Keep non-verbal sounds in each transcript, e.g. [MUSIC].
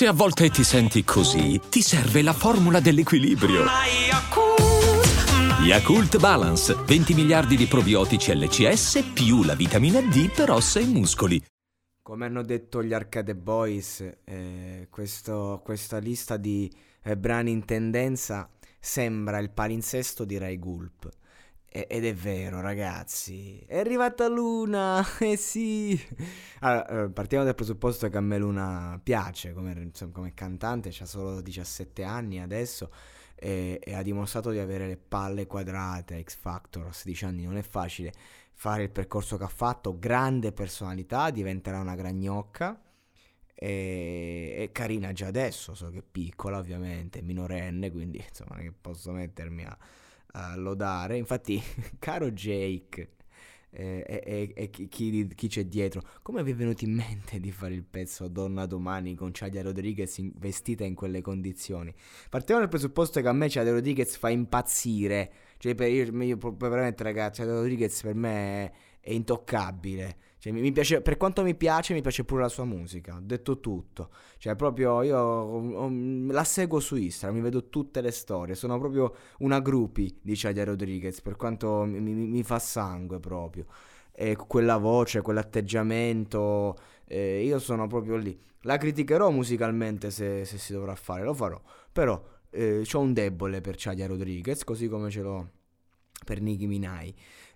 Se a volte ti senti così, ti serve la formula dell'equilibrio. Yakult Balance, 20 miliardi di probiotici LCS più la vitamina D per ossa e muscoli. Come hanno detto gli Arcade Boys, eh, questo, questa lista di eh, brani in tendenza sembra il palinsesto di Rai Gulp. Ed è vero, ragazzi. È arrivata Luna, [LAUGHS] eh sì. Allora, eh, partiamo dal presupposto che a me Luna piace come, come cantante, ha solo 17 anni adesso e, e, ha dimostrato di avere le palle quadrate X Factor a 16 anni. Non è facile fare il percorso che ha fatto. Grande personalità, diventerà una gragnocca e, e carina già adesso, so che è piccola ovviamente, minorenne, quindi insomma non è che posso mettermi a, a lodare. Infatti, [LAUGHS] caro Jake, e, e, e chi, chi, c'è dietro. Come vi è venuto in mente di fare il pezzo Donna Domani con Ciadia Rodriguez in, vestita in quelle condizioni? Partiamo dal presupposto che a me Ciadia Rodriguez fa impazzire. Cioè, per, io, io veramente, ragazzi, Ciadia Rodriguez per me è, è intoccabile. Cioè, mi, piace, per quanto mi piace, mi piace pure la sua musica. Ho detto tutto. Cioè, proprio io ho, ho, la seguo su Instagram, mi vedo tutte le storie. Sono proprio una groupie di Chadia Rodriguez, per quanto mi, mi, mi fa sangue proprio. E quella voce, quell'atteggiamento, eh, io sono proprio lì. La criticherò musicalmente se, se si dovrà fare, lo farò. Però eh, ho un debole per Chadia Rodriguez, così come ce l'ho per Nicki Minaj.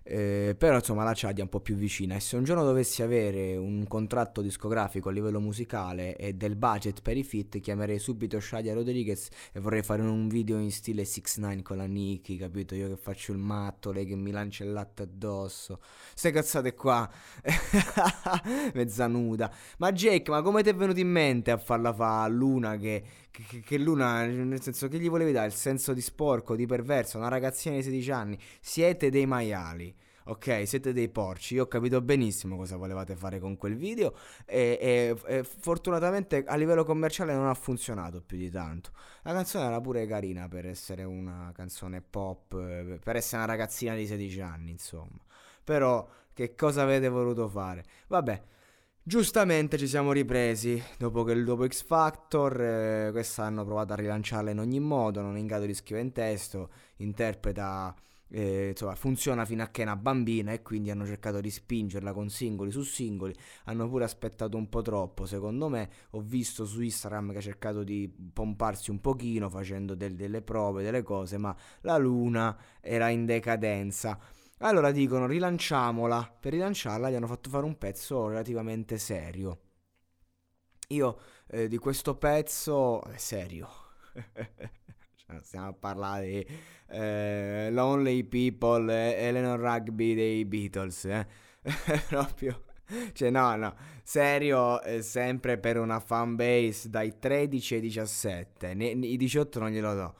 Eh, però insomma la Chadia è un po' più vicina. E se un giorno dovessi avere un contratto discografico a livello musicale e del budget per i fit chiamerei subito Shadia Rodriguez e vorrei fare un video in stile 6 9 con la Nicki capito? Io che faccio il matto lei che mi lancia il latte addosso. Ste cazzate qua. [LAUGHS] Mezza nuda. Ma Jake ma come ti è venuto in mente a farla fa a Luna che, che, che Luna nel senso che gli volevi dare il senso di sporco di perverso? Una ragazzina di 16 anni. Siete dei maiali ok, siete dei porci, io ho capito benissimo cosa volevate fare con quel video e, e, e, fortunatamente a livello commerciale non ha funzionato più di tanto. La canzone era pure carina per essere una canzone pop, eh, per essere una ragazzina di 16 anni, insomma. Però che cosa avete voluto fare? Vabbè. Giustamente ci siamo ripresi dopo che dopo X Factor, eh, quest'anno ho provato a rilanciarla in ogni modo, non è in grado di scrivere in testo, interpreta eh, insomma, funziona fino a che è una bambina e quindi hanno cercato di spingerla con singoli su singoli, hanno pure aspettato un po' troppo secondo me, ho visto su Instagram che ha cercato di pomparsi un pochino facendo del, delle prove, delle cose, ma la luna era in decadenza. Allora dicono rilanciamola, per rilanciarla gli hanno fatto fare un pezzo relativamente serio. Io eh, di questo pezzo è serio. [LAUGHS] Cioè, stiamo a parlare di eh, Lonely People, eh, Eleanor Rugby dei Beatles, eh? [LAUGHS] proprio... Cioè, no, no, serio, eh, sempre per una fanbase dai 13 ai 17, ne, i 18 non glielo do.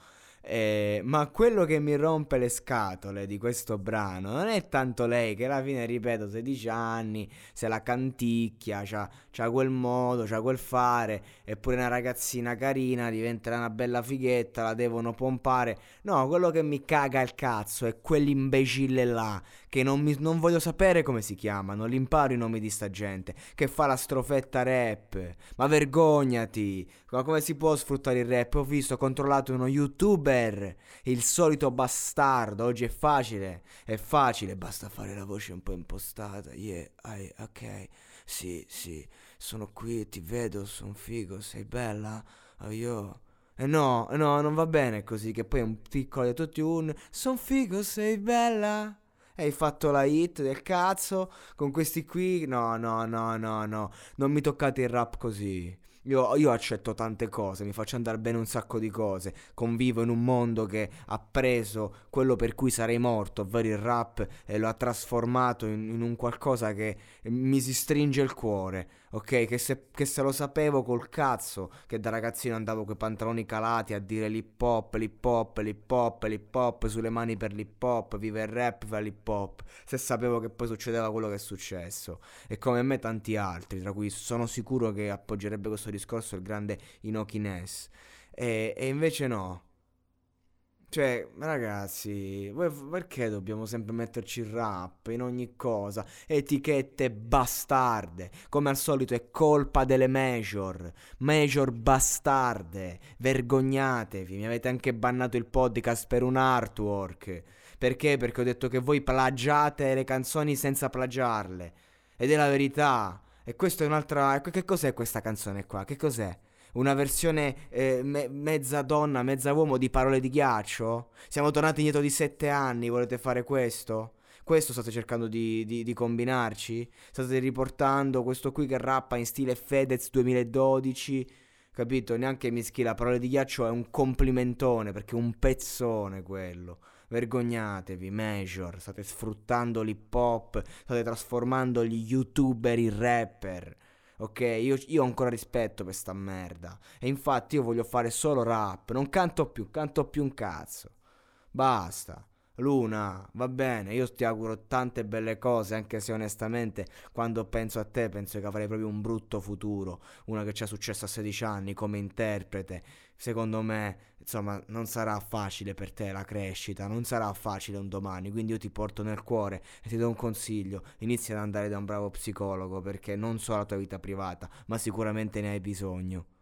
Eh, ma quello che mi rompe le scatole di questo brano non è tanto lei, che alla fine, ripeto, 16 anni, se la canticchia, c'ha, c'ha quel modo, c'ha quel fare, eppure una ragazzina carina, diventerà una bella fighetta, la devono pompare. No, quello che mi caga il cazzo è quell'imbecille là, che non, mi, non voglio sapere come si chiamano, li imparo i nomi di sta gente, che fa la strofetta rap. Ma vergognati! Ma come si può sfruttare il rap? Ho visto, ho controllato uno youtuber, il solito bastardo. Oggi è facile, è facile, basta fare la voce un po' impostata. Yeah, I, ok, sì, sì, sono qui, ti vedo, sono figo, sei bella. Oh, io... Eh no, no, non va bene così, che poi è un piccolo autotune. Son figo, sei bella hai fatto la hit del cazzo con questi qui. No, no, no, no, no. Non mi toccate il rap così. Io, io, accetto tante cose, mi faccio andare bene un sacco di cose. Convivo in un mondo che ha preso quello per cui sarei morto, ovvero il rap, e lo ha trasformato in, in un qualcosa che mi si stringe il cuore. Ok, che se, che se, lo sapevo col cazzo che da ragazzino andavo con i pantaloni calati a dire l'hip hop, l'hip hop, l'hip hop, l'hip hop, sulle mani per l'hip hop, vive il rap, vive l'hip hop. Se sapevo che poi succedeva quello che è successo. E come me tanti altri, tra cui sono sicuro che appoggerebbe questo discorso il grande Inoki Ness. E, e invece no. Cioè, ragazzi, perché dobbiamo sempre metterci il rap in ogni cosa? Etichette bastarde. Come al solito è colpa delle major. Major bastarde. Vergognatevi. Mi avete anche bannato il podcast per un artwork. Perché? Perché ho detto che voi plagiate le canzoni senza plagiarle. Ed è la verità. E questa è un'altra... Che cos'è questa canzone qua? Che cos'è? Una versione eh, me- mezza donna, mezza uomo di parole di ghiaccio? Siamo tornati indietro di sette anni, volete fare questo? Questo state cercando di, di, di, combinarci? State riportando questo qui che rappa in stile Fedez 2012? Capito? Neanche mischi la parole di ghiaccio è un complimentone perché è un pezzone quello. Vergognatevi, Major. State sfruttando l'hip hop, state trasformando gli youtuber in rapper. Ok, io, io, ho ancora rispetto per sta merda. E infatti io voglio fare solo rap. Non canto più, canto più un cazzo. Basta. Luna, va bene, io ti auguro tante belle cose, anche se onestamente quando penso a te penso che avrai proprio un brutto futuro, una che ci è successo a 16 anni come interprete. Secondo me, insomma, non sarà facile per te la crescita, non sarà facile un domani, quindi io ti porto nel cuore e ti do un consiglio, inizia ad andare da un bravo psicologo perché non so la tua vita privata, ma sicuramente ne hai bisogno.